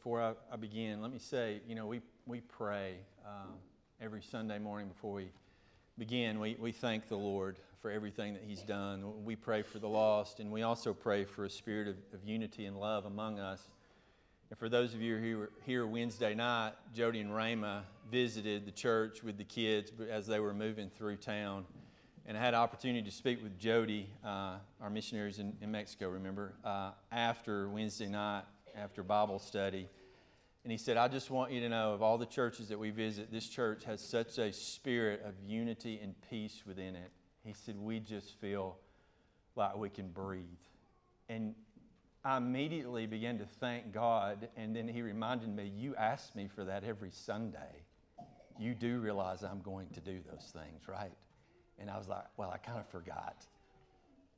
before I, I, begin, let me say, you know, we, we pray um, every Sunday morning before we begin. We, we thank the Lord for everything that He's done. We pray for the lost, and we also pray for a spirit of, of unity and love among us. And for those of you who were here Wednesday night, Jody and Rama visited the church with the kids as they were moving through town. And I had an opportunity to speak with Jody, uh, our missionaries in, in Mexico, remember, uh, after Wednesday night, after Bible study. And he said, I just want you to know of all the churches that we visit, this church has such a spirit of unity and peace within it. He said, We just feel like we can breathe. And I immediately began to thank God, and then he reminded me, You ask me for that every Sunday. You do realize I'm going to do those things, right? And I was like, Well, I kind of forgot.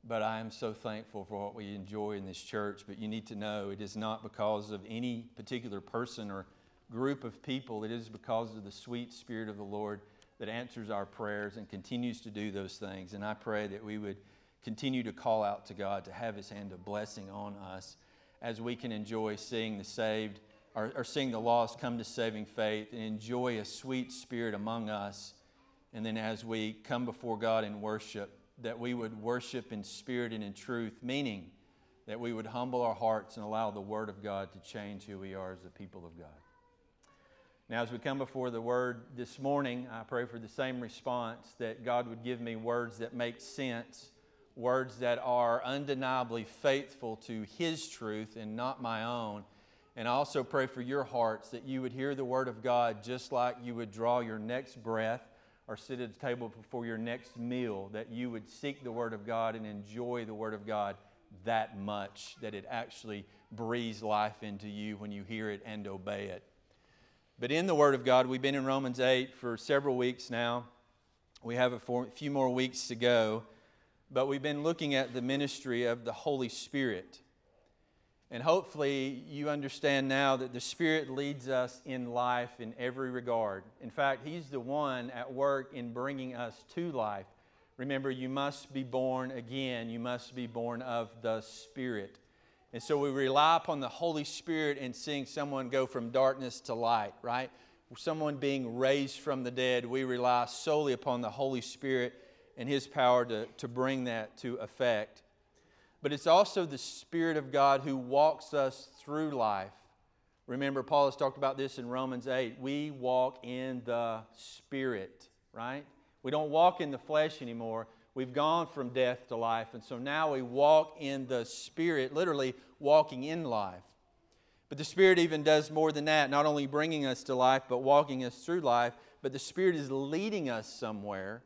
But I am so thankful for what we enjoy in this church. But you need to know it is not because of any particular person or group of people, it is because of the sweet Spirit of the Lord that answers our prayers and continues to do those things. And I pray that we would continue to call out to God to have His hand of blessing on us as we can enjoy seeing the saved or, or seeing the lost come to saving faith and enjoy a sweet spirit among us. And then as we come before God in worship, that we would worship in spirit and in truth, meaning that we would humble our hearts and allow the Word of God to change who we are as the people of God. Now, as we come before the Word this morning, I pray for the same response that God would give me words that make sense words that are undeniably faithful to His truth and not my own. And I also pray for your hearts that you would hear the Word of God just like you would draw your next breath or sit at the table before your next meal, that you would seek the Word of God and enjoy the Word of God that much that it actually breathes life into you when you hear it and obey it. But in the Word of God, we've been in Romans 8 for several weeks now. We have a few more weeks to go but we've been looking at the ministry of the Holy Spirit. And hopefully, you understand now that the Spirit leads us in life in every regard. In fact, He's the one at work in bringing us to life. Remember, you must be born again, you must be born of the Spirit. And so we rely upon the Holy Spirit in seeing someone go from darkness to light, right? Someone being raised from the dead, we rely solely upon the Holy Spirit and His power to, to bring that to effect. But it's also the Spirit of God who walks us through life. Remember, Paul has talked about this in Romans 8. We walk in the Spirit, right? We don't walk in the flesh anymore. We've gone from death to life. And so now we walk in the Spirit, literally walking in life. But the Spirit even does more than that, not only bringing us to life, but walking us through life. But the Spirit is leading us somewhere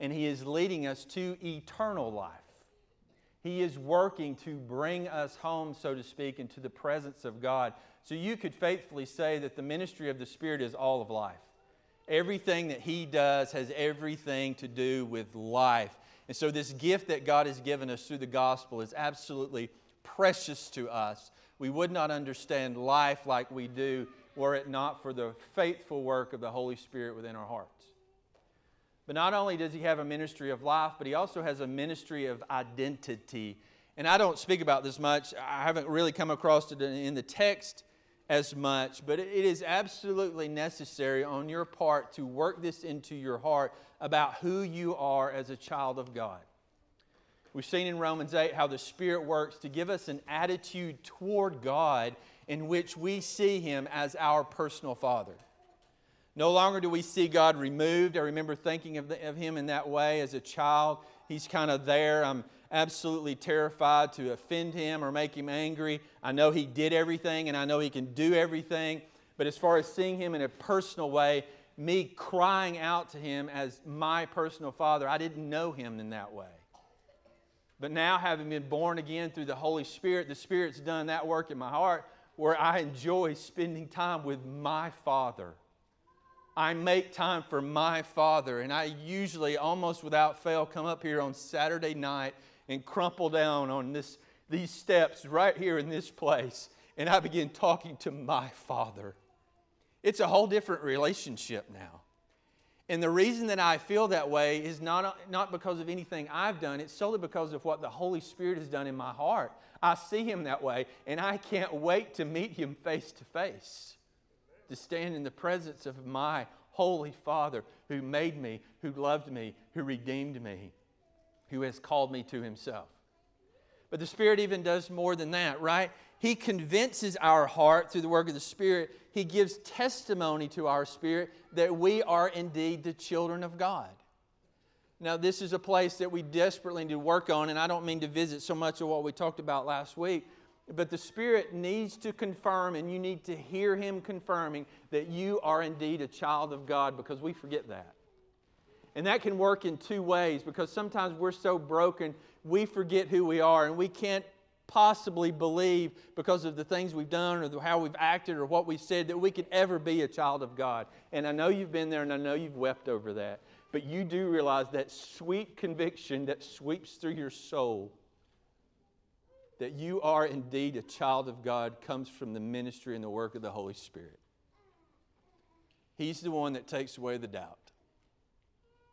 and He is leading us to eternal life. He is working to bring us home, so to speak, into the presence of God. So you could faithfully say that the ministry of the Spirit is all of life. Everything that He does has everything to do with life. And so, this gift that God has given us through the gospel is absolutely precious to us. We would not understand life like we do were it not for the faithful work of the Holy Spirit within our hearts. But not only does he have a ministry of life, but he also has a ministry of identity. And I don't speak about this much. I haven't really come across it in the text as much, but it is absolutely necessary on your part to work this into your heart about who you are as a child of God. We've seen in Romans 8 how the Spirit works to give us an attitude toward God in which we see Him as our personal Father. No longer do we see God removed. I remember thinking of, the, of Him in that way as a child. He's kind of there. I'm absolutely terrified to offend Him or make Him angry. I know He did everything and I know He can do everything. But as far as seeing Him in a personal way, me crying out to Him as my personal Father, I didn't know Him in that way. But now, having been born again through the Holy Spirit, the Spirit's done that work in my heart where I enjoy spending time with my Father I make time for my Father. And I usually, almost without fail, come up here on Saturday night and crumple down on this, these steps right here in this place. And I begin talking to my Father. It's a whole different relationship now. And the reason that I feel that way is not, not because of anything I've done, it's solely because of what the Holy Spirit has done in my heart. I see Him that way, and I can't wait to meet Him face to face, to stand in the presence of my Holy Father who made me, who loved me, who redeemed me, who has called me to Himself. But the Spirit even does more than that, right? He convinces our heart through the work of the Spirit. He gives testimony to our spirit that we are indeed the children of God. Now, this is a place that we desperately need to work on, and I don't mean to visit so much of what we talked about last week, but the Spirit needs to confirm, and you need to hear Him confirming that you are indeed a child of God because we forget that. And that can work in two ways because sometimes we're so broken, we forget who we are, and we can't possibly believe because of the things we've done or how we've acted or what we've said that we could ever be a child of God. And I know you've been there and I know you've wept over that. But you do realize that sweet conviction that sweeps through your soul that you are indeed a child of God comes from the ministry and the work of the Holy Spirit. He's the one that takes away the doubt.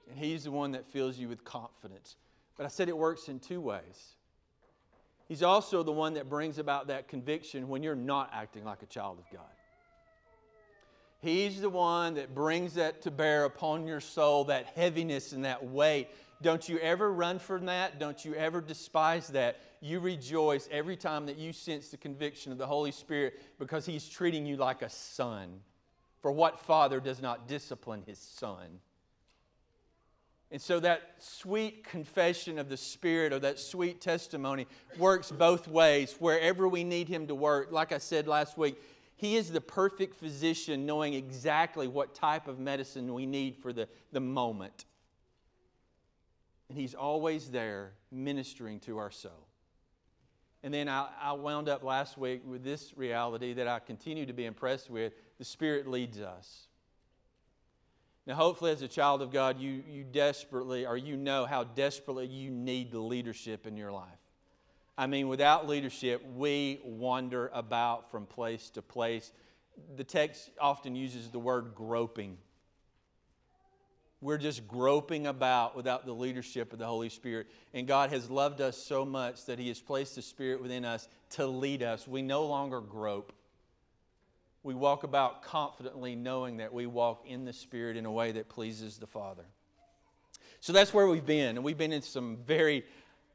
And He's the one that fills you with confidence. But I said it works in two ways. He's also the one that brings about that conviction when you're not acting like a child of God. He's the one that brings that to bear upon your soul, that heaviness and that weight. Don't you ever run from that. Don't you ever despise that. You rejoice every time that you sense the conviction of the Holy Spirit because He's treating you like a son. For what father does not discipline his son? And so that sweet confession of the Spirit or that sweet testimony works both ways, wherever we need Him to work. Like I said last week, He is the perfect physician, knowing exactly what type of medicine we need for the, the moment. And He's always there ministering to our soul. And then I, I wound up last week with this reality that I continue to be impressed with the Spirit leads us. Now, hopefully, as a child of God, you, you desperately, or you know how desperately you need the leadership in your life. I mean, without leadership, we wander about from place to place. The text often uses the word groping. We're just groping about without the leadership of the Holy Spirit. And God has loved us so much that He has placed the Spirit within us to lead us. We no longer grope we walk about confidently knowing that we walk in the Spirit in a way that pleases the Father. So that's where we've been. And we've been in some very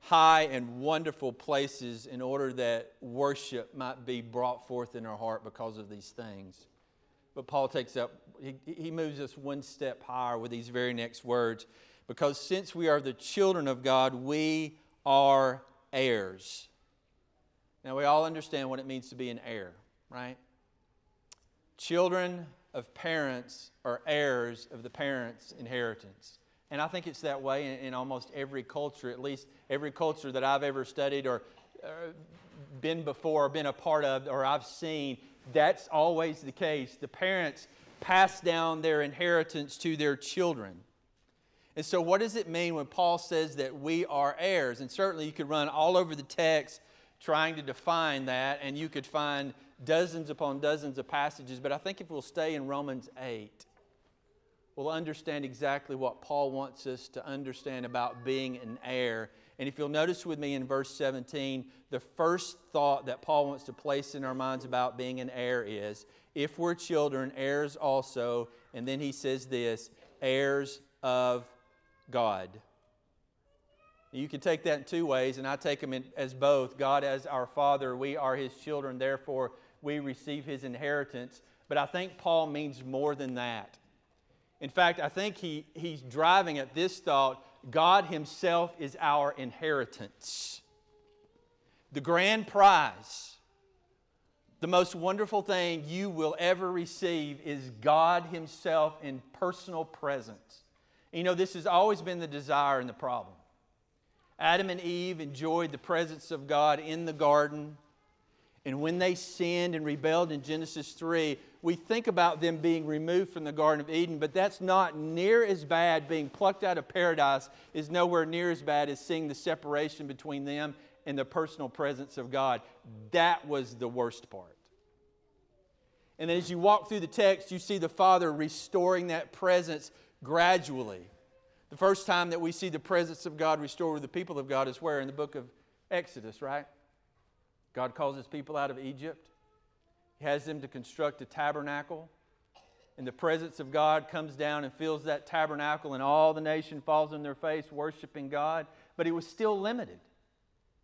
high and wonderful places in order that worship might be brought forth in our heart because of these things. But Paul takes up, he, he moves us one step higher with these very next words. Because since we are the children of God, we are heirs. Now, we all understand what it means to be an heir, right? Children of parents are heirs of the parents' inheritance. And I think it's that way in, in almost every culture, at least every culture that I've ever studied or uh, been before, or been a part of, or I've seen. That's always the case. The parents pass down their inheritance to their children. And so, what does it mean when Paul says that we are heirs? And certainly, you could run all over the text trying to define that, and you could find dozens upon dozens of passages, but I think if we'll stay in Romans 8, we'll understand exactly what Paul wants us to understand about being an heir. And if you'll notice with me in verse 17, the first thought that Paul wants to place in our minds about being an heir is if we're children, heirs also. And then he says this heirs of God. You can take that in two ways, and I take them in, as both. God as our Father, we are His children, therefore we receive his inheritance. But I think Paul means more than that. In fact, I think he, he's driving at this thought God himself is our inheritance. The grand prize, the most wonderful thing you will ever receive is God himself in personal presence. You know, this has always been the desire and the problem. Adam and Eve enjoyed the presence of God in the garden. And when they sinned and rebelled in Genesis 3, we think about them being removed from the Garden of Eden, but that's not near as bad. Being plucked out of paradise is nowhere near as bad as seeing the separation between them and the personal presence of God. That was the worst part. And as you walk through the text, you see the Father restoring that presence gradually. The first time that we see the presence of God restored with the people of God is where? In the book of Exodus, right? God calls his people out of Egypt. He has them to construct a tabernacle. And the presence of God comes down and fills that tabernacle, and all the nation falls on their face worshiping God. But he was still limited.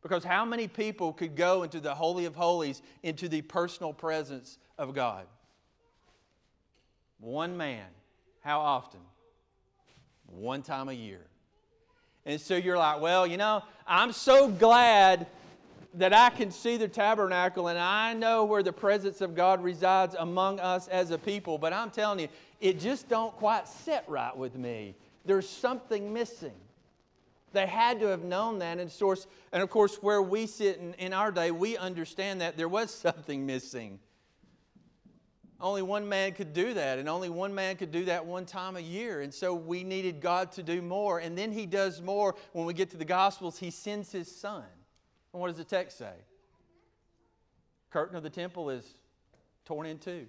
Because how many people could go into the Holy of Holies, into the personal presence of God? One man. How often? One time a year. And so you're like, well, you know, I'm so glad that I can see the tabernacle and I know where the presence of God resides among us as a people, but I'm telling you, it just don't quite sit right with me. There's something missing. They had to have known that. And, source, and of course, where we sit in, in our day, we understand that there was something missing. Only one man could do that, and only one man could do that one time a year. And so we needed God to do more. And then He does more when we get to the Gospels. He sends His Son. And what does the text say? Curtain of the temple is torn in two.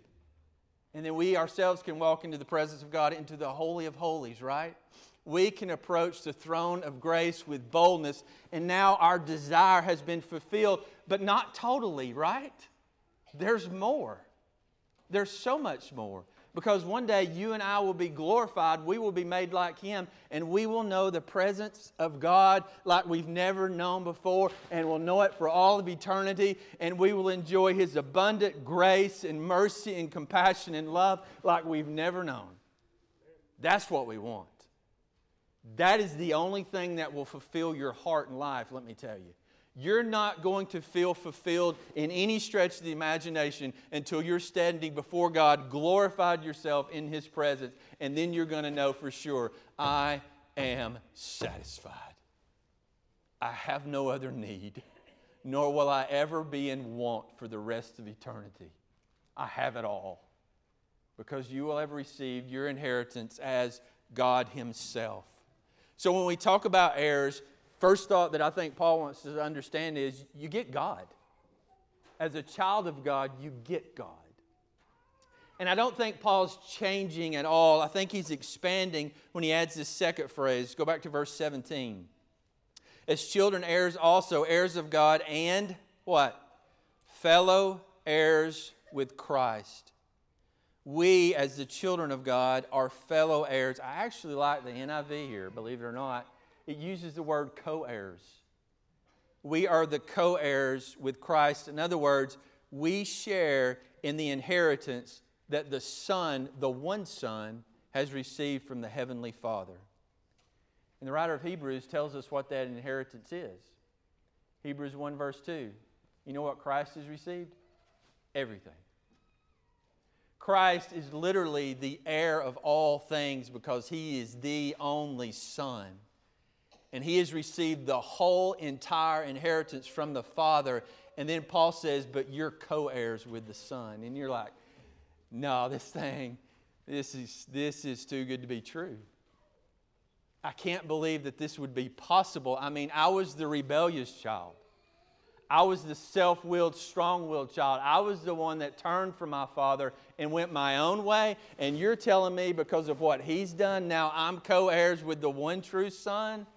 And then we ourselves can walk into the presence of God, into the Holy of Holies, right? We can approach the throne of grace with boldness, and now our desire has been fulfilled, but not totally, right? There's more. There's so much more. Because one day you and I will be glorified, we will be made like Him, and we will know the presence of God like we've never known before, and we'll know it for all of eternity, and we will enjoy His abundant grace and mercy and compassion and love like we've never known. That's what we want. That is the only thing that will fulfill your heart and life, let me tell you. You're not going to feel fulfilled in any stretch of the imagination until you're standing before God, glorified yourself in His presence, and then you're going to know for sure, I am satisfied. I have no other need, nor will I ever be in want for the rest of eternity. I have it all because you will have received your inheritance as God Himself. So when we talk about heirs, First thought that I think Paul wants us to understand is you get God. As a child of God, you get God. And I don't think Paul's changing at all. I think he's expanding when he adds this second phrase. Go back to verse 17. As children, heirs also, heirs of God, and what? Fellow heirs with Christ. We, as the children of God, are fellow heirs. I actually like the NIV here, believe it or not it uses the word co heirs. We are the co heirs with Christ. In other words, we share in the inheritance that the Son, the one Son, has received from the Heavenly Father. And the writer of Hebrews tells us what that inheritance is. Hebrews 1, verse 2. You know what Christ has received? Everything. Christ is literally the heir of all things because he is the only Son and he has received the whole entire inheritance from the Father. And then Paul says, But you're co heirs with the Son. And you're like, No, this thing, this is, this is too good to be true. I can't believe that this would be possible. I mean, I was the rebellious child. I was the self willed, strong willed child. I was the one that turned from my father and went my own way. And you're telling me because of what he's done, now I'm co heirs with the one true son?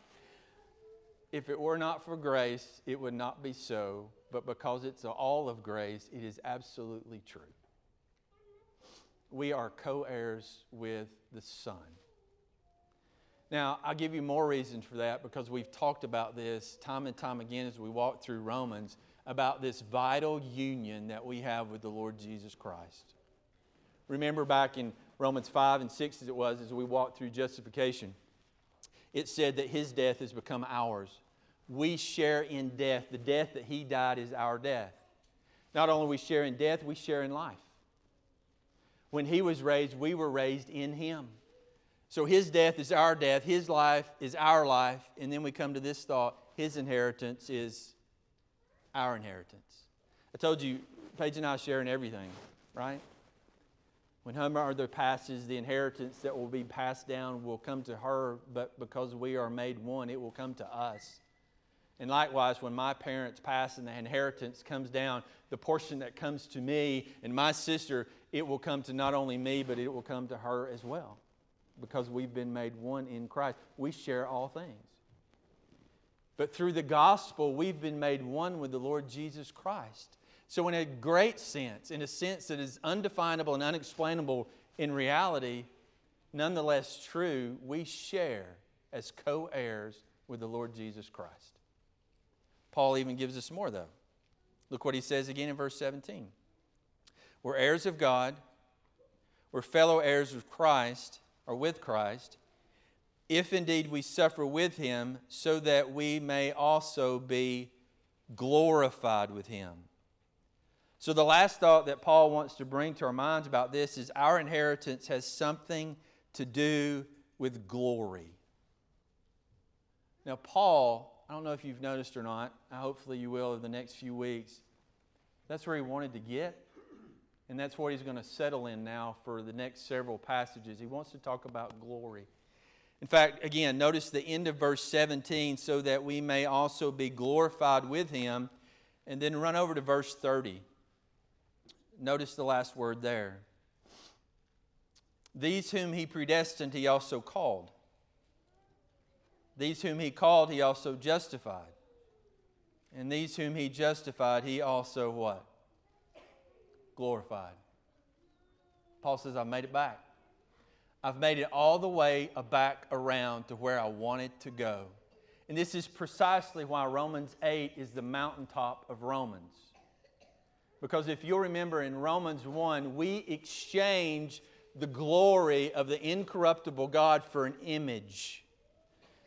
If it were not for grace, it would not be so, but because it's all of grace, it is absolutely true. We are co heirs with the Son. Now, I'll give you more reasons for that because we've talked about this time and time again as we walk through Romans about this vital union that we have with the Lord Jesus Christ. Remember back in Romans 5 and 6 as it was as we walked through justification it said that his death has become ours. We share in death. The death that he died is our death. Not only we share in death, we share in life. When he was raised, we were raised in him. So his death is our death, his life is our life, and then we come to this thought his inheritance is our inheritance. I told you, Paige and I share in everything, right? When her mother passes, the inheritance that will be passed down will come to her, but because we are made one, it will come to us. And likewise, when my parents pass and the inheritance comes down, the portion that comes to me and my sister, it will come to not only me, but it will come to her as well. because we've been made one in Christ. We share all things. But through the gospel, we've been made one with the Lord Jesus Christ. So, in a great sense, in a sense that is undefinable and unexplainable in reality, nonetheless true, we share as co heirs with the Lord Jesus Christ. Paul even gives us more, though. Look what he says again in verse 17. We're heirs of God, we're fellow heirs of Christ, or with Christ, if indeed we suffer with him, so that we may also be glorified with him. So, the last thought that Paul wants to bring to our minds about this is our inheritance has something to do with glory. Now, Paul, I don't know if you've noticed or not, hopefully you will in the next few weeks, that's where he wanted to get. And that's what he's going to settle in now for the next several passages. He wants to talk about glory. In fact, again, notice the end of verse 17, so that we may also be glorified with him. And then run over to verse 30. Notice the last word there. These whom he predestined, he also called. These whom he called, he also justified. And these whom he justified, he also what? Glorified. Paul says, I've made it back. I've made it all the way back around to where I wanted to go. And this is precisely why Romans 8 is the mountaintop of Romans. Because if you'll remember in Romans 1, we exchange the glory of the incorruptible God for an image.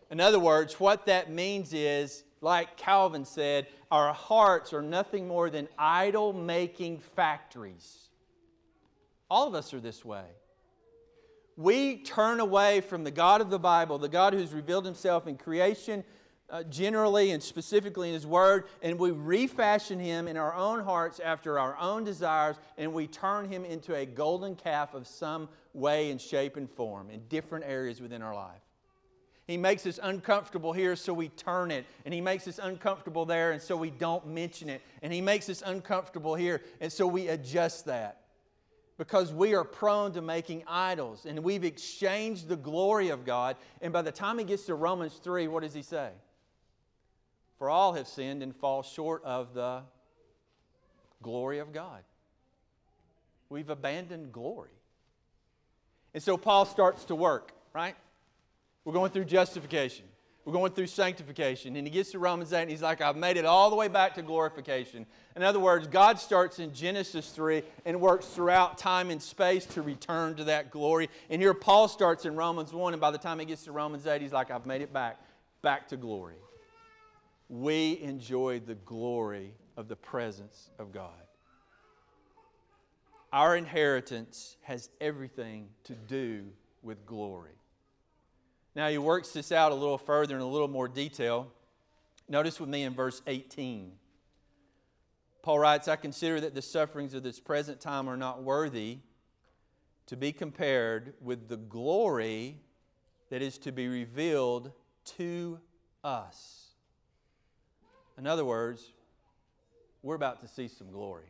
In other words, what that means is, like Calvin said, our hearts are nothing more than idol making factories. All of us are this way. We turn away from the God of the Bible, the God who's revealed himself in creation, uh, generally and specifically in His Word, and we refashion Him in our own hearts after our own desires, and we turn Him into a golden calf of some way and shape and form in different areas within our life. He makes us uncomfortable here, so we turn it. And He makes us uncomfortable there, and so we don't mention it. And He makes us uncomfortable here, and so we adjust that. Because we are prone to making idols, and we've exchanged the glory of God. And by the time He gets to Romans 3, what does He say? For all have sinned and fall short of the glory of God. We've abandoned glory. And so Paul starts to work, right? We're going through justification. We're going through sanctification. And he gets to Romans 8 and he's like, I've made it all the way back to glorification. In other words, God starts in Genesis 3 and works throughout time and space to return to that glory. And here Paul starts in Romans 1, and by the time he gets to Romans 8, he's like, I've made it back, back to glory we enjoy the glory of the presence of God. Our inheritance has everything to do with glory. Now, he works this out a little further in a little more detail. Notice with me in verse 18. Paul writes, I consider that the sufferings of this present time are not worthy to be compared with the glory that is to be revealed to us. In other words, we're about to see some glory.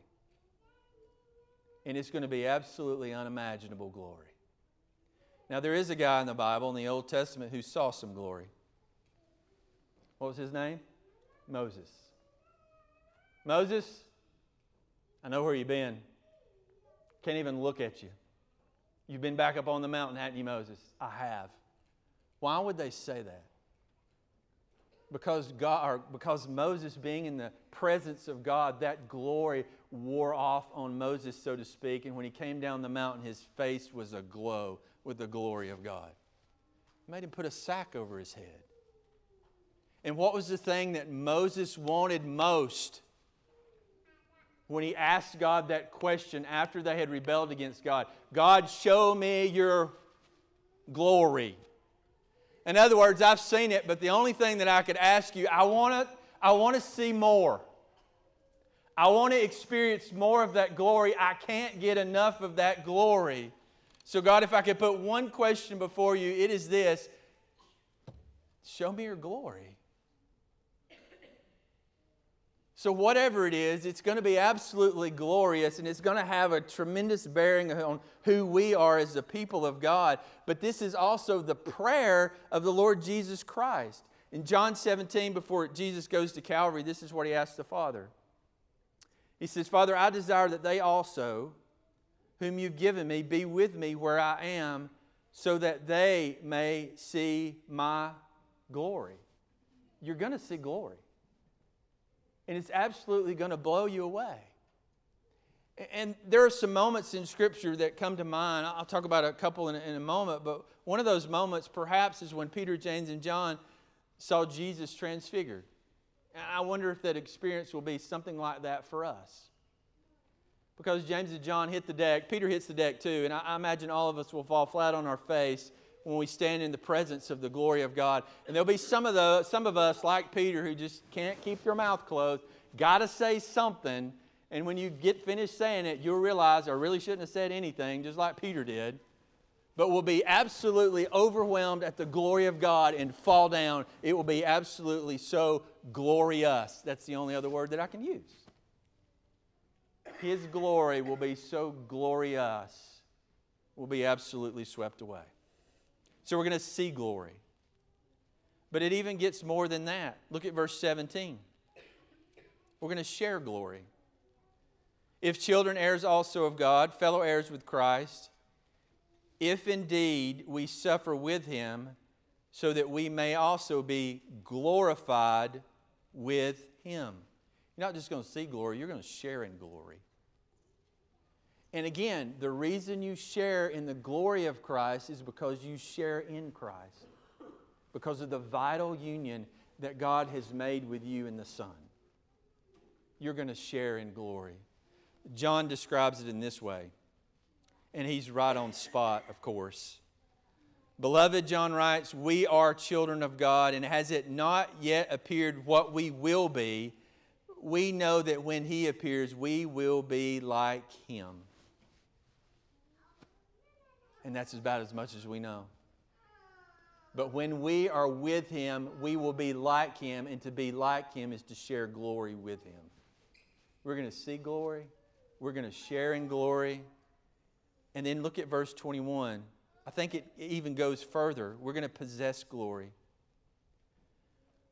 And it's going to be absolutely unimaginable glory. Now, there is a guy in the Bible, in the Old Testament, who saw some glory. What was his name? Moses. Moses, I know where you've been. Can't even look at you. You've been back up on the mountain, hadn't you, Moses? I have. Why would they say that? Because, God, or because Moses being in the presence of God, that glory wore off on Moses, so to speak. And when he came down the mountain, his face was aglow with the glory of God. It made him put a sack over his head. And what was the thing that Moses wanted most when he asked God that question after they had rebelled against God? God, show me your glory. In other words, I've seen it, but the only thing that I could ask you, I want to, I want to see more. I want to experience more of that glory. I can't get enough of that glory. So, God, if I could put one question before you, it is this Show me your glory. So, whatever it is, it's going to be absolutely glorious and it's going to have a tremendous bearing on who we are as the people of God. But this is also the prayer of the Lord Jesus Christ. In John 17, before Jesus goes to Calvary, this is what he asks the Father. He says, Father, I desire that they also, whom you've given me, be with me where I am, so that they may see my glory. You're going to see glory and it's absolutely going to blow you away. And there are some moments in Scripture that come to mind. I'll talk about a couple in a, in a moment, but one of those moments perhaps is when Peter, James, and John saw Jesus transfigured. And I wonder if that experience will be something like that for us. Because James and John hit the deck, Peter hits the deck too, and I, I imagine all of us will fall flat on our face when we stand in the presence of the glory of God. And there'll be some of, the, some of us, like Peter, who just can't keep your mouth closed, got to say something. And when you get finished saying it, you'll realize I really shouldn't have said anything, just like Peter did. But we'll be absolutely overwhelmed at the glory of God and fall down. It will be absolutely so glorious. That's the only other word that I can use. His glory will be so glorious, we'll be absolutely swept away. So we're going to see glory. But it even gets more than that. Look at verse 17. We're going to share glory. If children, heirs also of God, fellow heirs with Christ, if indeed we suffer with him, so that we may also be glorified with him. You're not just going to see glory, you're going to share in glory. And again, the reason you share in the glory of Christ is because you share in Christ, because of the vital union that God has made with you in the Son. You're going to share in glory. John describes it in this way, and he's right on spot, of course. Beloved, John writes, we are children of God, and has it not yet appeared what we will be, we know that when he appears, we will be like him and that's about as much as we know. But when we are with Him, we will be like Him, and to be like Him is to share glory with Him. We're going to see glory, we're going to share in glory. And then look at verse 21. I think it even goes further. We're going to possess glory.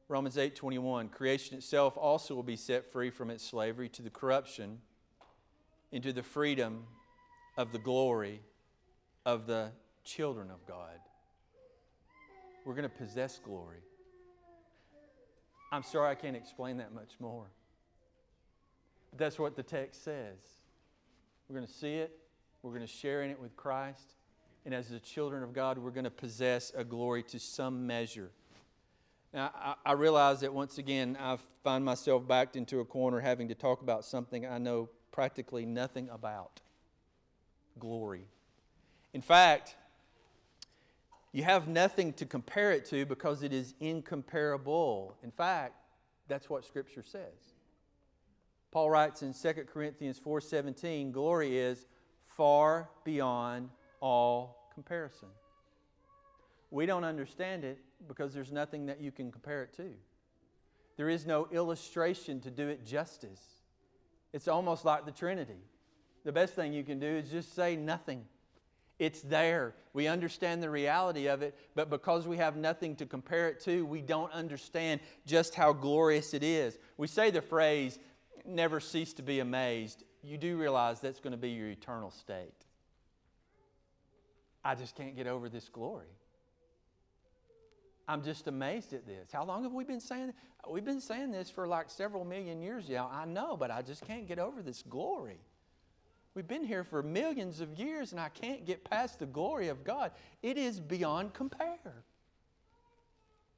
Romans 8:21 Creation itself also will be set free from its slavery to the corruption into the freedom of the glory of the children of God. We're going to possess glory. I'm sorry I can't explain that much more. But that's what the text says. We're going to see it, we're going to share in it with Christ, and as the children of God, we're going to possess a glory to some measure. Now, I, I realize that once again, I find myself backed into a corner having to talk about something I know practically nothing about glory. In fact, you have nothing to compare it to because it is incomparable. In fact, that's what Scripture says. Paul writes in 2 Corinthians 4:17, glory is far beyond all comparison. We don't understand it because there's nothing that you can compare it to. There is no illustration to do it justice. It's almost like the Trinity. The best thing you can do is just say nothing. It's there. We understand the reality of it, but because we have nothing to compare it to, we don't understand just how glorious it is. We say the phrase, never cease to be amazed. You do realize that's going to be your eternal state. I just can't get over this glory. I'm just amazed at this. How long have we been saying? We've been saying this for like several million years now. I know, but I just can't get over this glory. We've been here for millions of years and I can't get past the glory of God. It is beyond compare.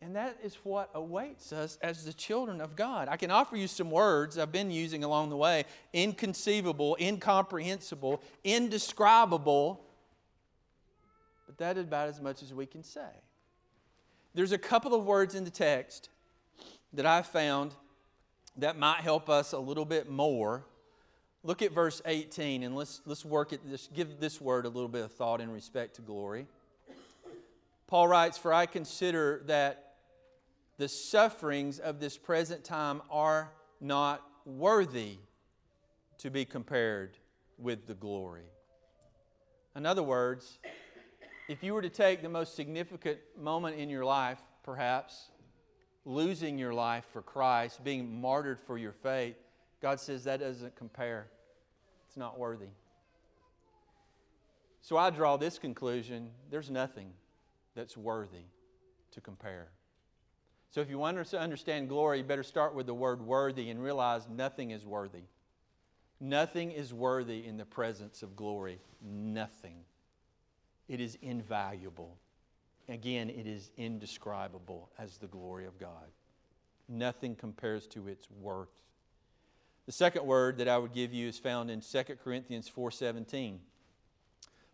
And that is what awaits us as the children of God. I can offer you some words I've been using along the way inconceivable, incomprehensible, indescribable. But that is about as much as we can say. There's a couple of words in the text that I found that might help us a little bit more Look at verse 18 and let's, let's work at this, give this word a little bit of thought in respect to glory. Paul writes, For I consider that the sufferings of this present time are not worthy to be compared with the glory. In other words, if you were to take the most significant moment in your life, perhaps, losing your life for Christ, being martyred for your faith, God says that doesn't compare. It's not worthy. So I draw this conclusion there's nothing that's worthy to compare. So if you want to understand glory, you better start with the word worthy and realize nothing is worthy. Nothing is worthy in the presence of glory. Nothing. It is invaluable. Again, it is indescribable as the glory of God. Nothing compares to its worth. The second word that I would give you is found in 2 Corinthians 4:17.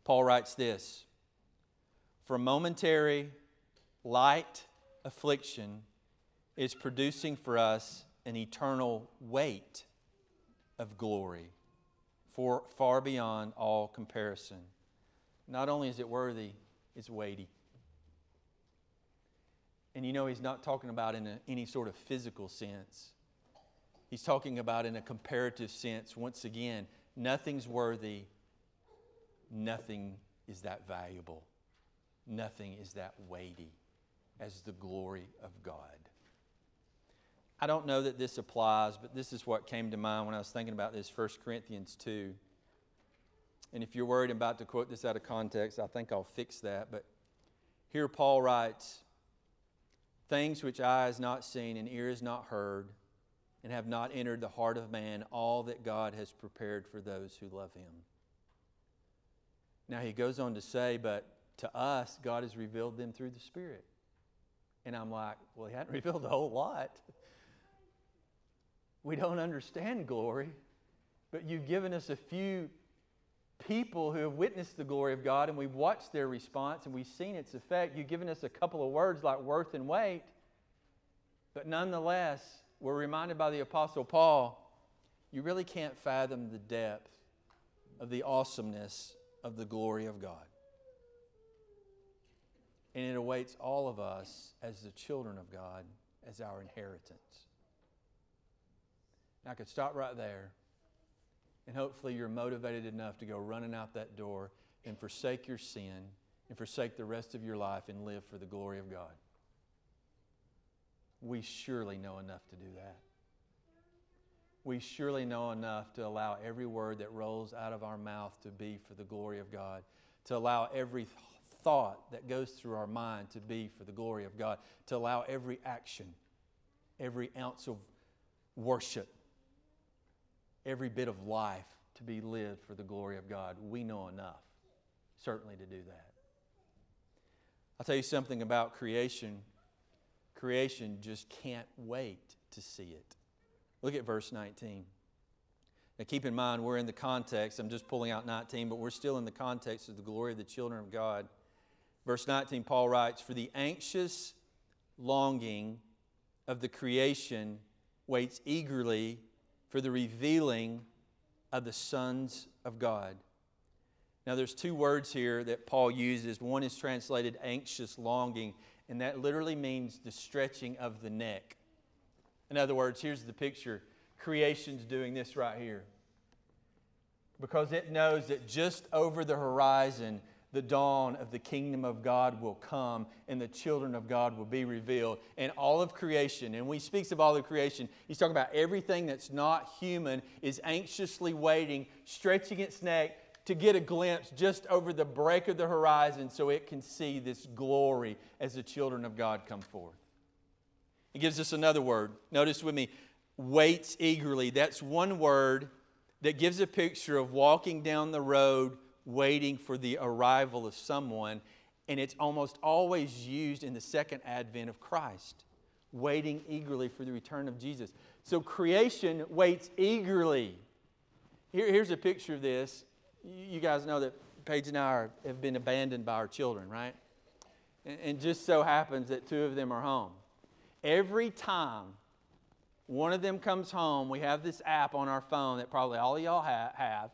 Paul writes this, "For momentary light affliction is producing for us an eternal weight of glory, for far beyond all comparison." Not only is it worthy, it's weighty. And you know, he's not talking about in a, any sort of physical sense. He's talking about in a comparative sense. Once again, nothing's worthy, nothing is that valuable, nothing is that weighty as the glory of God. I don't know that this applies, but this is what came to mind when I was thinking about this 1 Corinthians 2. And if you're worried about to quote this out of context, I think I'll fix that. But here Paul writes Things which eye has not seen and ear has not heard, and have not entered the heart of man, all that God has prepared for those who love him. Now he goes on to say, But to us, God has revealed them through the Spirit. And I'm like, Well, he hadn't revealed a whole lot. We don't understand glory, but you've given us a few people who have witnessed the glory of God and we've watched their response and we've seen its effect. You've given us a couple of words like worth and weight, but nonetheless, we're reminded by the Apostle Paul you really can't fathom the depth of the awesomeness of the glory of God. And it awaits all of us as the children of God as our inheritance. I could stop right there. And hopefully you're motivated enough to go running out that door and forsake your sin and forsake the rest of your life and live for the glory of God. We surely know enough to do that. We surely know enough to allow every word that rolls out of our mouth to be for the glory of God, to allow every thought that goes through our mind to be for the glory of God, to allow every action, every ounce of worship every bit of life to be lived for the glory of God. We know enough, certainly, to do that. I'll tell you something about creation. Creation just can't wait to see it. Look at verse 19. Now, keep in mind, we're in the context. I'm just pulling out 19, but we're still in the context of the glory of the children of God. Verse 19, Paul writes, For the anxious longing of the creation waits eagerly for the revealing of the sons of God. Now, there's two words here that Paul uses. One is translated anxious longing, and that literally means the stretching of the neck. In other words, here's the picture creation's doing this right here. Because it knows that just over the horizon, the dawn of the kingdom of God will come and the children of God will be revealed. And all of creation, and when he speaks of all of creation, he's talking about everything that's not human is anxiously waiting, stretching its neck to get a glimpse just over the break of the horizon so it can see this glory as the children of God come forth. He gives us another word. Notice with me, waits eagerly. That's one word that gives a picture of walking down the road waiting for the arrival of someone, and it's almost always used in the second advent of Christ, waiting eagerly for the return of Jesus. So creation waits eagerly. Here, here's a picture of this. You guys know that Paige and I are, have been abandoned by our children, right? And, and just so happens that two of them are home. Every time one of them comes home, we have this app on our phone that probably all of y'all ha- have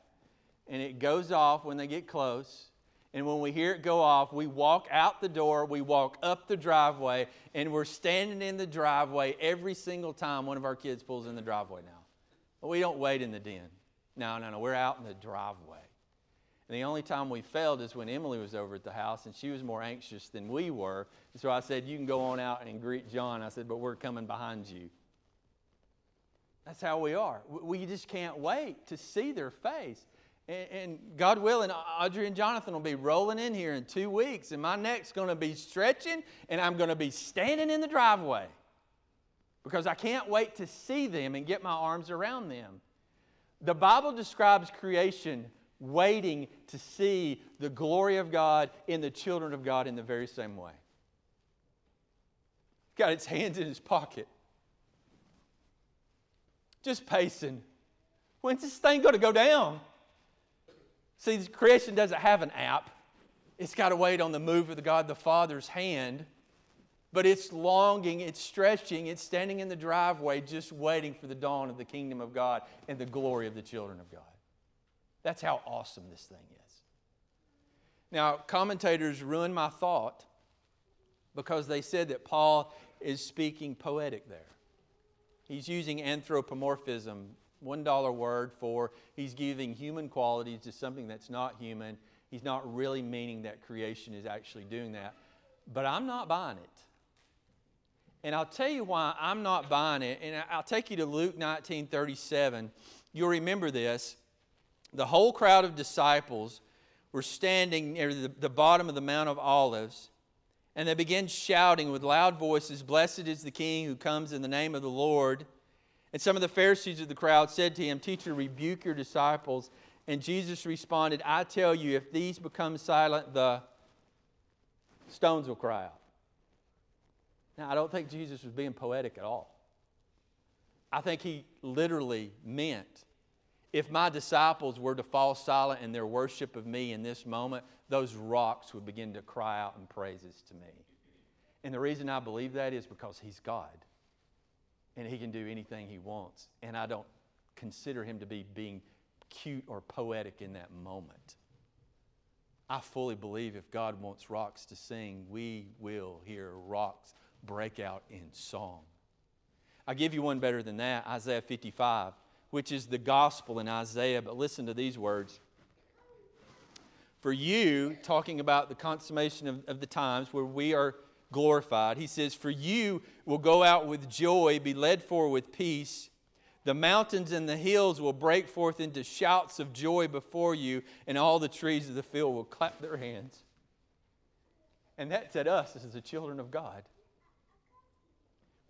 and it goes off when they get close. And when we hear it go off, we walk out the door, we walk up the driveway, and we're standing in the driveway every single time one of our kids pulls in the driveway now. But we don't wait in the den. No, no, no. We're out in the driveway. And the only time we failed is when Emily was over at the house and she was more anxious than we were. And so I said, You can go on out and greet John. I said, But we're coming behind you. That's how we are. We just can't wait to see their face. And, God willing, Audrey and Jonathan will be rolling in here in two weeks, and my neck's going to be stretching, and I'm going to be standing in the driveway because I can't wait to see them and get my arms around them. The Bible describes creation waiting to see the glory of God in the children of God in the very same way. Got its hands in his pocket, just pacing. When's this thing going to go down? See, creation doesn't have an app. It's got to wait on the move of the God the Father's hand. But it's longing, it's stretching, it's standing in the driveway just waiting for the dawn of the kingdom of God and the glory of the children of God. That's how awesome this thing is. Now, commentators ruined my thought because they said that Paul is speaking poetic there. He's using anthropomorphism, $1 word for he's giving human qualities to something that's not human. He's not really meaning that creation is actually doing that. But I'm not buying it. And I'll tell you why I'm not buying it. And I'll take you to Luke 19 37. You'll remember this. The whole crowd of disciples were standing near the, the bottom of the Mount of Olives, and they began shouting with loud voices, Blessed is the King who comes in the name of the Lord. And some of the Pharisees of the crowd said to him, Teacher, rebuke your disciples. And Jesus responded, I tell you, if these become silent, the stones will cry out. Now, I don't think Jesus was being poetic at all. I think he literally meant if my disciples were to fall silent in their worship of me in this moment, those rocks would begin to cry out in praises to me. And the reason I believe that is because he's God and he can do anything he wants. And I don't consider him to be being cute or poetic in that moment. I fully believe if God wants rocks to sing, we will hear rocks break out in song. I'll give you one better than that Isaiah 55, which is the gospel in Isaiah. But listen to these words. For you, talking about the consummation of, of the times where we are glorified, he says, For you will go out with joy, be led forward with peace. The mountains and the hills will break forth into shouts of joy before you, and all the trees of the field will clap their hands. And that's at us as the children of God.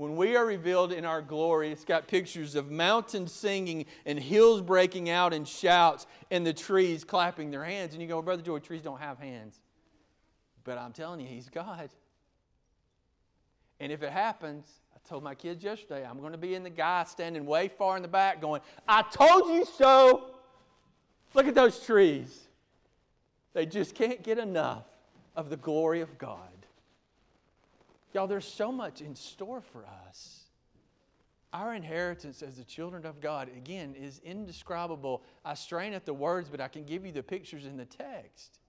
When we are revealed in our glory, it's got pictures of mountains singing and hills breaking out in shouts and the trees clapping their hands. And you go, Brother Joy, trees don't have hands. But I'm telling you, He's God. And if it happens, I told my kids yesterday, I'm going to be in the guy standing way far in the back going, I told you so. Look at those trees. They just can't get enough of the glory of God. Y'all, there's so much in store for us. Our inheritance as the children of God, again, is indescribable. I strain at the words, but I can give you the pictures in the text.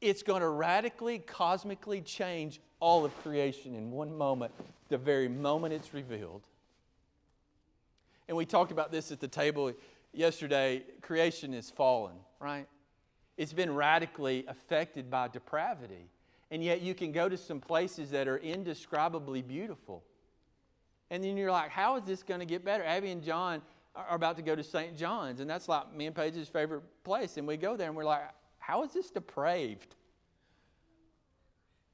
It's going to radically, cosmically change all of creation in one moment, the very moment it's revealed. And we talked about this at the table yesterday. Creation is fallen, right? It's been radically affected by depravity and yet you can go to some places that are indescribably beautiful. And then you're like, how is this going to get better? Abby and John are about to go to St. John's, and that's like me and Paige's favorite place. And we go there and we're like, how is this depraved?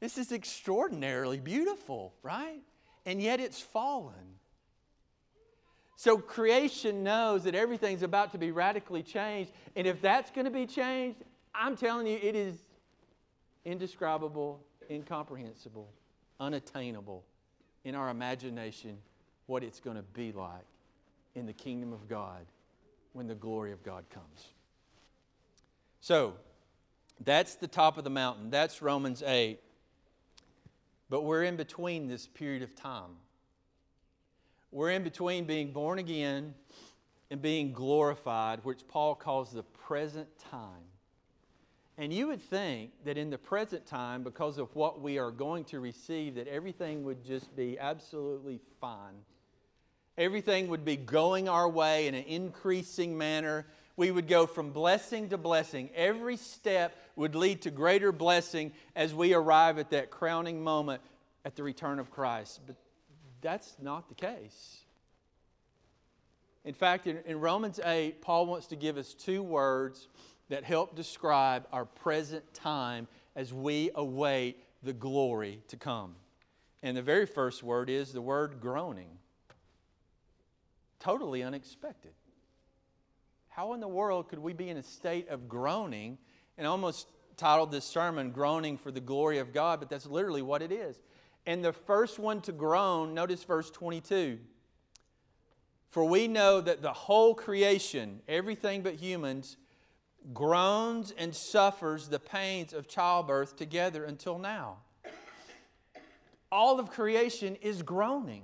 This is extraordinarily beautiful, right? And yet it's fallen. So creation knows that everything's about to be radically changed. And if that's going to be changed, I'm telling you, it is indescribable, incomprehensible, unattainable in our imagination what it's going to be like in the kingdom of God when the glory of God comes. So, that's the top of the mountain. That's Romans 8. But we're in between this period of time. We're in between being born again and being glorified, which Paul calls the present time. And you would think that in the present time, because of what we are going to receive, that everything would just be absolutely fine. Everything would be going our way in an increasing manner. We would go from blessing to blessing. Every step would lead to greater blessing as we arrive at that crowning moment at the return of Christ. But that's not the case. In fact, in, in, Romans 8, Paul wants to give us two words that help describe our present time as we await the glory to come. And the very first word is the word groaning. Totally unexpected. How in the world could we be in a state of groaning? And almost titled this sermon, Groaning for the Glory of God, but that's literally what it is. And the first one to groan, notice verse 22. For we know that the whole creation, everything but humans, groans and suffers the pains of childbirth together until now. All of creation is groaning.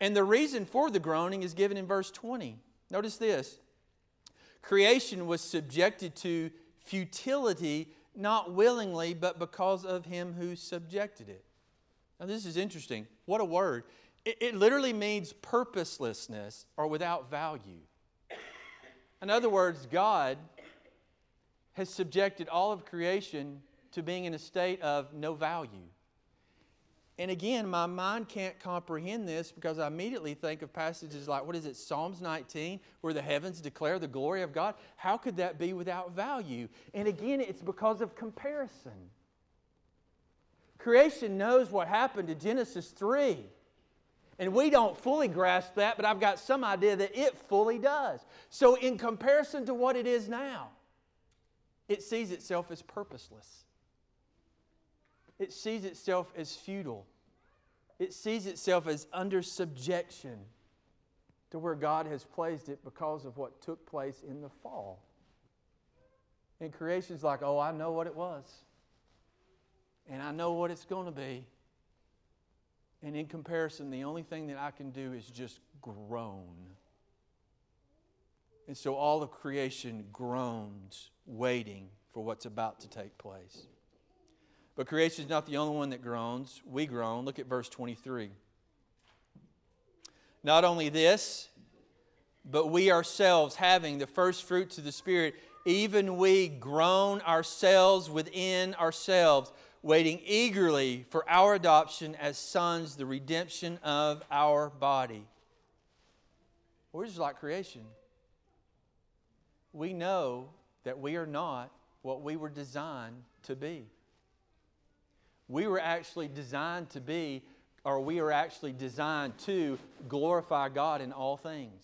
And the reason for the groaning is given in verse 20. Notice this creation was subjected to futility, not willingly, but because of him who subjected it. Now, this is interesting. What a word. It, it literally means purposelessness or without value. In other words, God has subjected all of creation to being in a state of no value. And again, my mind can't comprehend this because I immediately think of passages like, what is it, Psalms 19, where the heavens declare the glory of God? How could that be without value? And again, it's because of comparison. Creation knows what happened to Genesis 3. And we don't fully grasp that, but I've got some idea that it fully does. So, in comparison to what it is now, it sees itself as purposeless. It sees itself as futile. It sees itself as under subjection to where God has placed it because of what took place in the fall. And creation's like, oh, I know what it was. And I know what it's going to be. And in comparison, the only thing that I can do is just groan. And so all of creation groans, waiting for what's about to take place. But creation is not the only one that groans. We groan. Look at verse 23. Not only this, but we ourselves, having the first fruits of the Spirit, even we groan ourselves within ourselves waiting eagerly for our adoption as sons, the redemption of our body. We're just like creation. We know that we are not what we were designed to be. We were actually designed to be, or we are actually designed to glorify God in all things.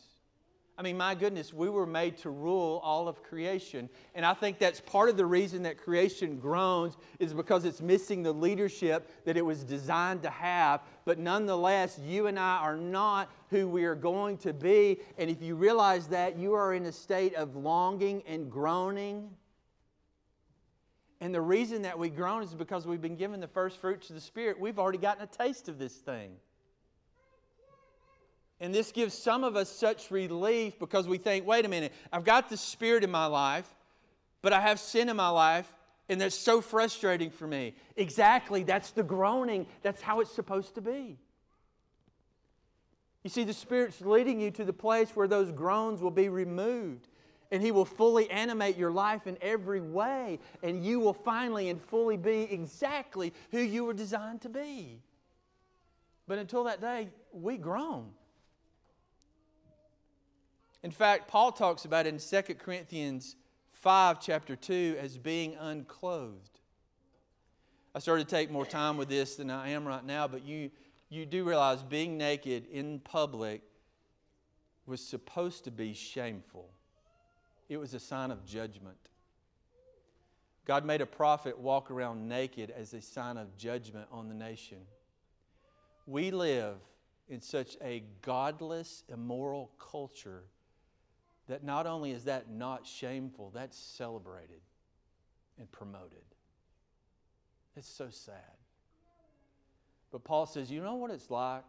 I mean, my goodness, we were made to rule all of creation. And I think that's part of the reason that creation groans is because it's missing the leadership that it was designed to have. But nonetheless, you and I are not who we are going to be. And if you realize that, you are in a state of longing and groaning. And the reason that we groan is because we've been given the first fruits of the Spirit. We've already gotten a taste of this thing. And this gives some of us such relief because we think, wait a minute, I've got the Spirit in my life, but I have sin in my life, and that's so frustrating for me. Exactly, that's the groaning. That's how it's supposed to be. You see, the Spirit's leading you to the place where those groans will be removed. And He will fully animate your life in every way. And you will finally and fully be exactly who you were designed to be. But until that day, we groan. In fact, Paul talks about it in 2 Corinthians 5, chapter 2, as being unclothed. I started to take more time with this than I am right now, but you, you do realize being naked in public was supposed to be shameful, it was a sign of judgment. God made a prophet walk around naked as a sign of judgment on the nation. We live in such a godless, immoral culture that not only is that not shameful, that's celebrated and promoted. It's so sad. But Paul says, you know what it's like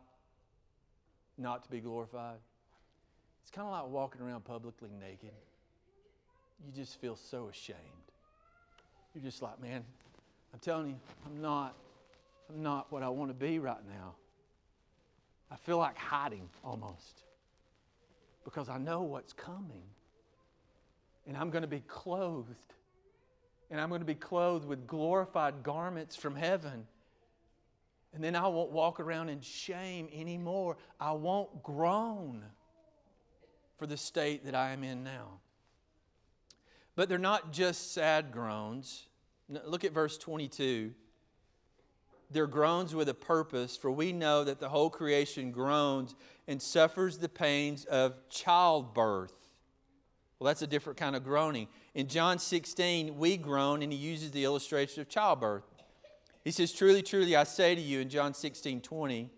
not to be glorified? It's kind of like walking around publicly naked. You just feel so ashamed. You're just like, man, I'm telling you, I'm not, I'm not what I want to be right now. I feel like hiding almost. Because I know what's coming. And I'm going to be clothed. And I'm going to be clothed with glorified garments from heaven. And then I won't walk around in shame anymore. I won't groan for the state that I am in now. But they're not just sad groans. Look at verse 22. They're groans with a purpose, for we know that the whole creation groans and suffers the pains of childbirth. Well, that's a different kind of groaning. In John 16, we groan, and he uses the illustration of childbirth. He says, Truly, truly, I say to you in John 16, 20,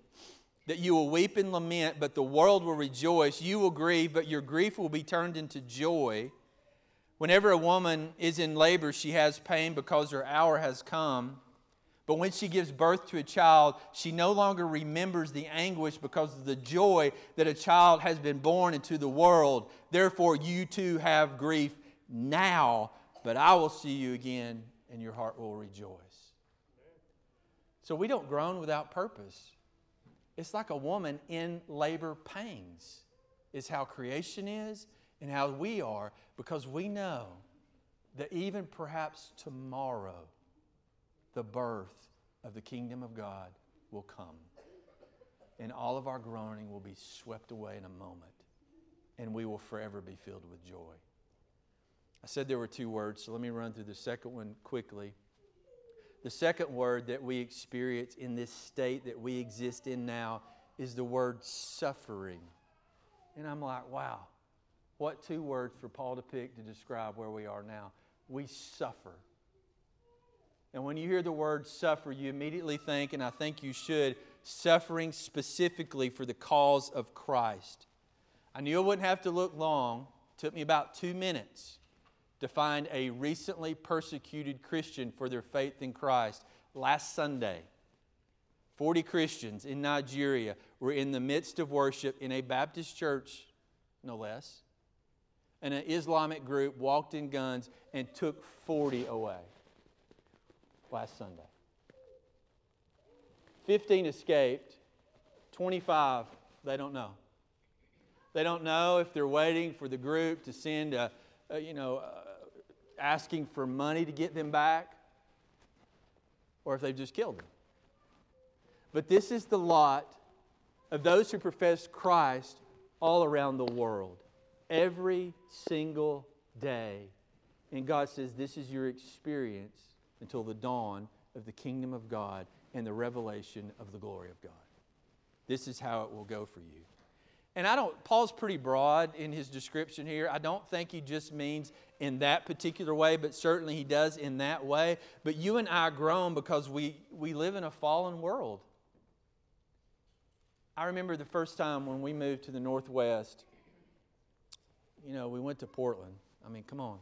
that you will weep and lament, but the world will rejoice. You will grieve, but your grief will be turned into joy. Whenever a woman is in labor, she has pain because her hour has come. But when she gives birth to a child, she no longer remembers the anguish because of the joy that a child has been born into the world. Therefore, you too have grief now, but I will see you again, and your heart will rejoice. So we don't groan without purpose. It's like a woman in labor pains, is how creation is and how we are, because we know that even perhaps tomorrow, the birth of the kingdom of God will come. And all of our groaning will be swept away in a moment, and we will forever be filled with joy. I said there were two words, so let me run through the second one quickly. The second word that we experience in this state that we exist in now is the word suffering. And I'm like, wow, what two words for Paul to pick to describe where we are now? We suffer. And when you hear the word suffer, you immediately think, and I think you should, suffering specifically for the cause of Christ. I knew I wouldn't have to look long. It took me about two minutes to find a recently persecuted Christian for their faith in Christ. Last Sunday, 40 Christians in Nigeria were in the midst of worship in a Baptist church, no less. And an Islamic group walked in guns and took 40 away last Sunday. 15 escaped, 25, they don't know. They don't know if they're waiting for the group to send a, a you know, uh, asking for money to get them back or if they've just killed them. But this is the lot of those who profess Christ all around the world, every single day. And God says, This is your experience until the dawn of the kingdom of God and the revelation of the glory of God. This is how it will go for you. And I don't, Paul's pretty broad in his description here. I don't think he just means in that particular way, but certainly he does in that way. But you and I groan because we, we live in a fallen world. I remember the first time when we moved to the Northwest, you know, we went to Portland. I mean, come on.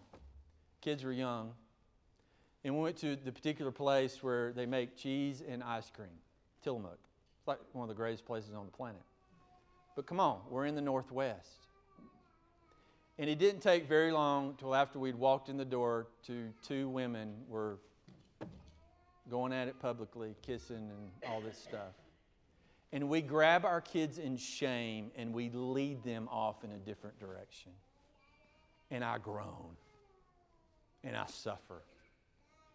Kids were young. And we went to the particular place where they make cheese and ice cream, Tillamook. It's like one of the greatest places on the planet. But come on, we're in the Northwest. And it didn't take very long till after we'd walked in the door to two women were going at it publicly, kissing and all this stuff. And we grab our kids in shame and we lead them off in a different direction. And I groan and I suffer.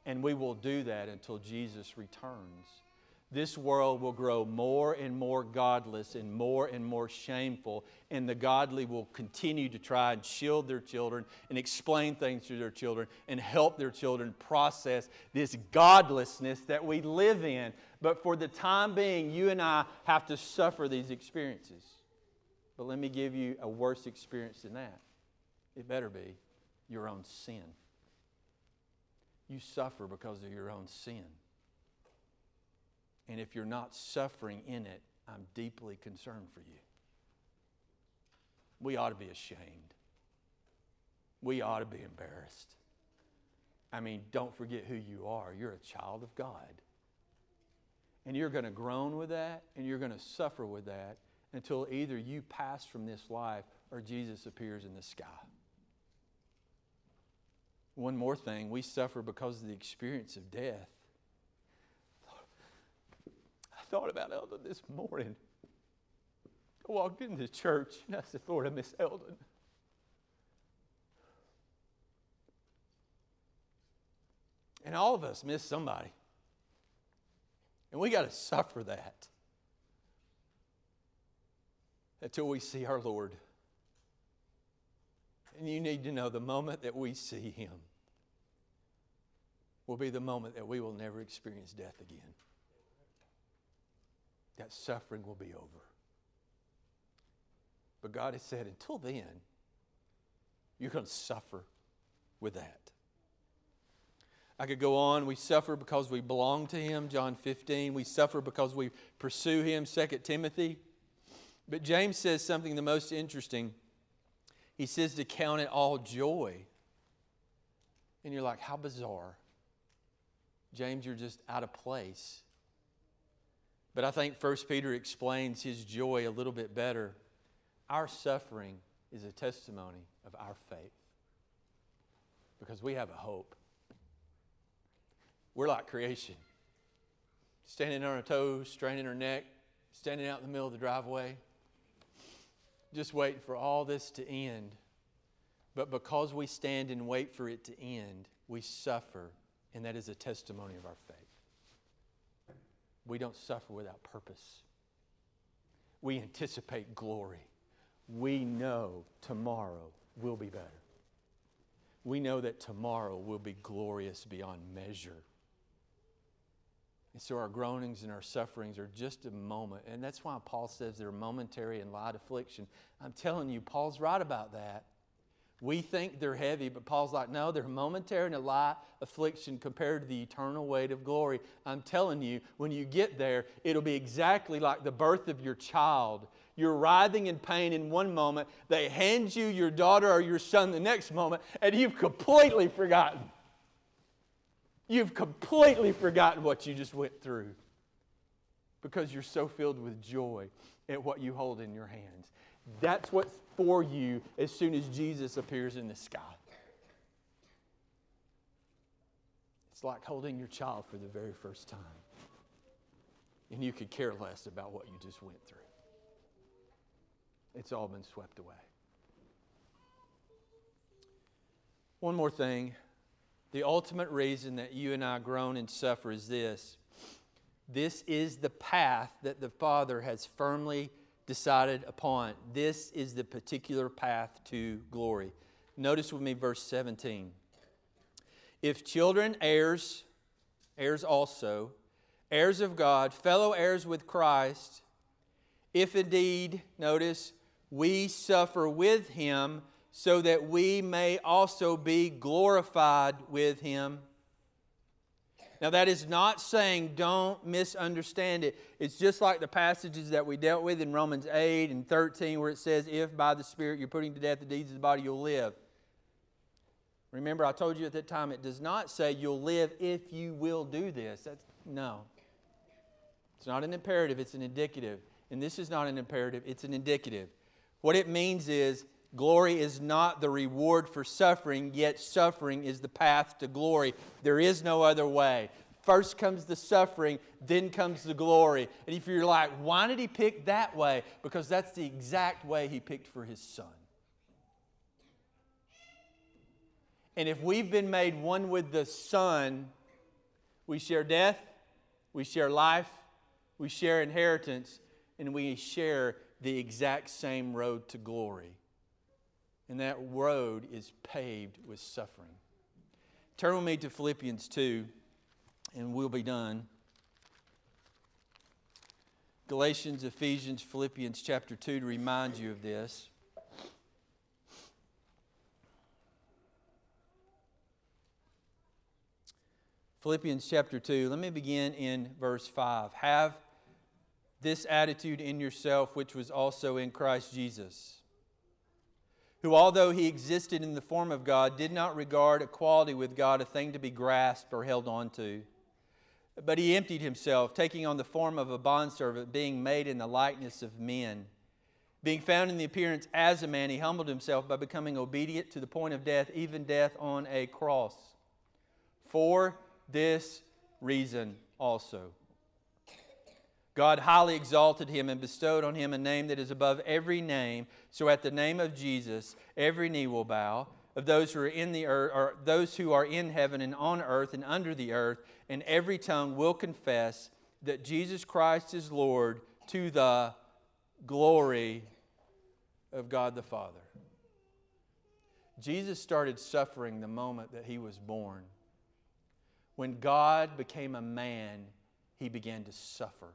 And we will do that until Jesus returns this world will grow more and more godless and more and more shameful, and the godly will continue to try and shield their children and explain things to their children and help their children process this godlessness that we live in. But for the time being, you and I have to suffer these experiences. But let me give you a worse experience than that. It better be your own sin. You suffer because of your own sin. And if you're not suffering in it, I'm deeply concerned for you. We ought to be ashamed. We ought to be embarrassed. I mean, don't forget who you are. You're a child of God. And you're going to groan with that and you're going to suffer with that until either you pass from this life or Jesus appears in the sky. One more thing we suffer because of the experience of death I thought about Eldon this morning. I walked into the church and I said, Lord, I miss Eldon. And all of us miss somebody. And we got to suffer that until we see our Lord. And you need to know the moment that we see Him will be the moment that we will never experience death again. That suffering will be over. But God has said, until then, you're going to suffer with that. I could go on. We suffer because we belong to Him, John 15. We suffer because we pursue Him, 2 Timothy. But James says something the most interesting. He says to count it all joy. And you're like, how bizarre. James, you're just out of place. But I think 1 Peter explains his joy a little bit better. Our suffering is a testimony of our faith because we have a hope. We're like creation, standing on our toes, straining our neck, standing out in the middle of the driveway, just waiting for all this to end. But because we stand and wait for it to end, we suffer, and that is a testimony of our faith. We don't suffer without purpose. We anticipate glory. We know tomorrow will be better. We know that tomorrow will be glorious beyond measure. And so our groanings and our sufferings are just a moment. And that's why Paul says they're momentary and light affliction. I'm telling you, Paul's right about that. We think they're heavy, but Paul's like, no, they're momentary and a light affliction compared to the eternal weight of glory. I'm telling you, when you get there, it'll be exactly like the birth of your child. You're writhing in pain in one moment, they hand you your daughter or your son the next moment, and you've completely forgotten. You've completely forgotten what you just went through because you're so filled with joy at what you hold in your hands. That's what's for you as soon as Jesus appears in the sky. It's like holding your child for the very first time. And you could care less about what you just went through. It's all been swept away. One more thing the ultimate reason that you and I groan and suffer is this this is the path that the Father has firmly decided upon. This is the particular path to glory. Notice with me verse 17. If children, heirs, heirs also, heirs of God, fellow heirs with Christ, if indeed, notice, we suffer with him so that we may also be glorified with him. Now, that is not saying don't misunderstand it. It's just like the passages that we dealt with in Romans 8 and 13, where it says, If by the Spirit you're putting to death the deeds of the body, you'll live. Remember, I told you at that time, it does not say you'll live if you will do this. That's, no. It's not an imperative, it's an indicative. And this is not an imperative, it's an indicative. What it means is, Glory is not the reward for suffering, yet suffering is the path to glory. There is no other way. First comes the suffering, then comes the glory. And if you're like, why did he pick that way? Because that's the exact way he picked for his son. And if we've been made one with the Son, we share death, we share life, we share inheritance, and we share the exact same road to glory and that road is paved with suffering. Turn with me to Philippians 2, and we'll be done. Galatians, Ephesians, Philippians chapter 2 to remind you of this. Philippians chapter 2, let me begin in verse 5. Have this attitude in yourself, which was also in Christ Jesus who, although he existed in the form of God, did not regard equality with God a thing to be grasped or held on to. But he emptied himself, taking on the form of a bondservant, being made in the likeness of men. Being found in the appearance as a man, he humbled himself by becoming obedient to the point of death, even death on a cross. For this reason also God highly exalted him and bestowed on him a name that is above every name. So at the name of Jesus, every knee will bow of those who are in the earth, or those who are in heaven and on earth and under the earth, and every tongue will confess that Jesus Christ is Lord to the glory of God the Father. Jesus started suffering the moment that he was born. When God became a man, he began to suffer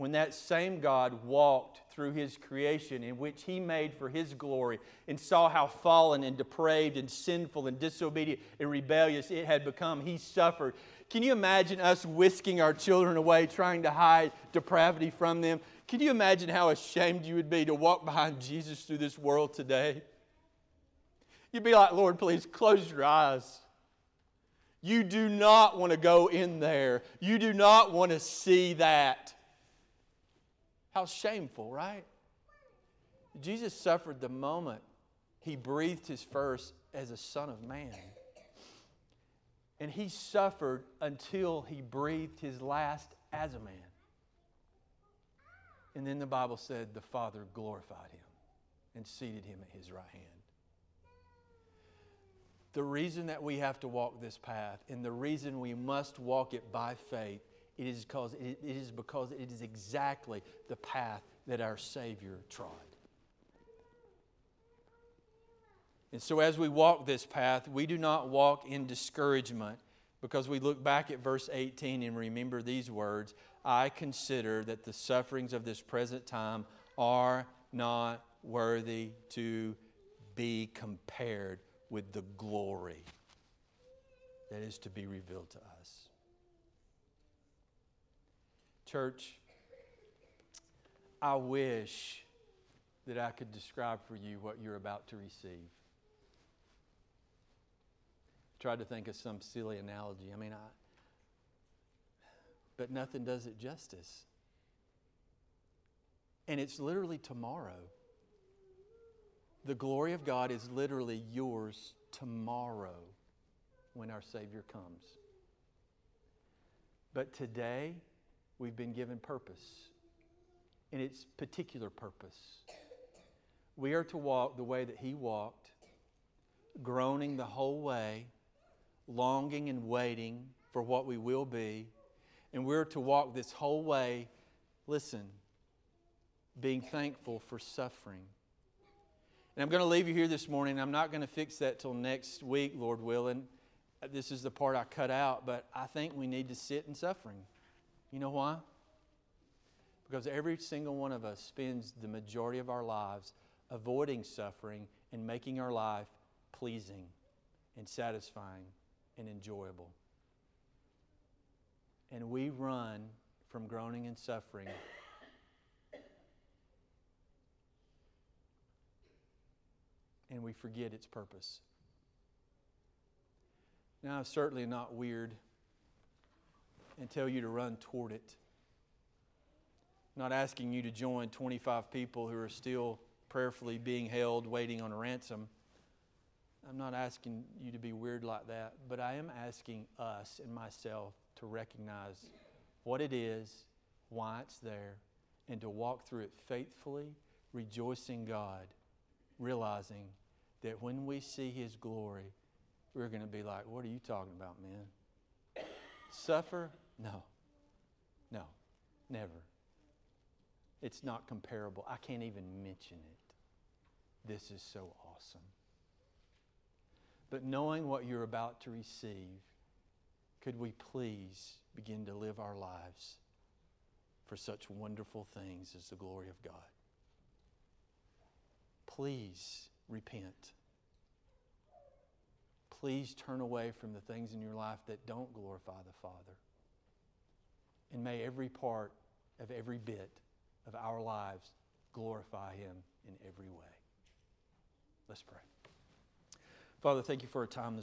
when that same God walked through his creation in which he made for his glory and saw how fallen and depraved and sinful and disobedient and rebellious it had become, he suffered. Can you imagine us whisking our children away, trying to hide depravity from them? Can you imagine how ashamed you would be to walk behind Jesus through this world today? You'd be like, Lord, please close your eyes. You do not want to go in there. You do not want to see that. How shameful, right? Jesus suffered the moment he breathed his first as a son of man. And he suffered until he breathed his last as a man. And then the Bible said the Father glorified him and seated him at his right hand. The reason that we have to walk this path and the reason we must walk it by faith it is because it is because it is exactly the path that our Savior trod. And so, as we walk this path, we do not walk in discouragement because we look back at verse 18 and remember these words I consider that the sufferings of this present time are not worthy to be compared with the glory that is to be revealed to us. Church, I wish that I could describe for you what you're about to receive. I Tried to think of some silly analogy. I mean, I, but nothing does it justice. And it's literally tomorrow. The glory of God is literally yours tomorrow when our Savior comes. But today, we've been given purpose, and its particular purpose. We are to walk the way that He walked, groaning the whole way, longing and waiting for what we will be. And we're to walk this whole way, listen, being thankful for suffering. And I'm going to leave you here this morning. I'm not going to fix that till next week, Lord willing. This is the part I cut out, but I think we need to sit in suffering. You know why? Because every single one of us spends the majority of our lives avoiding suffering and making our life pleasing and satisfying and enjoyable. And we run from groaning and suffering. And we forget its purpose. Now, certainly not weird and tell you to run toward it. Not asking you to join 25 people who are still prayerfully being held, waiting on a ransom. I'm not asking you to be weird like that, but I am asking us and myself to recognize what it is, why it's there, and to walk through it faithfully, rejoicing God, realizing that when we see His glory, we're going to be like, What are you talking about, man? Suffer? No. No. Never. It's not comparable. I can't even mention it. This is so awesome. But knowing what you're about to receive, could we please begin to live our lives for such wonderful things as the glory of God? Please repent. Please turn away from the things in your life that don't glorify the Father. And may every part of every bit of our lives glorify Him in every way. Let's pray. Father, thank you for a time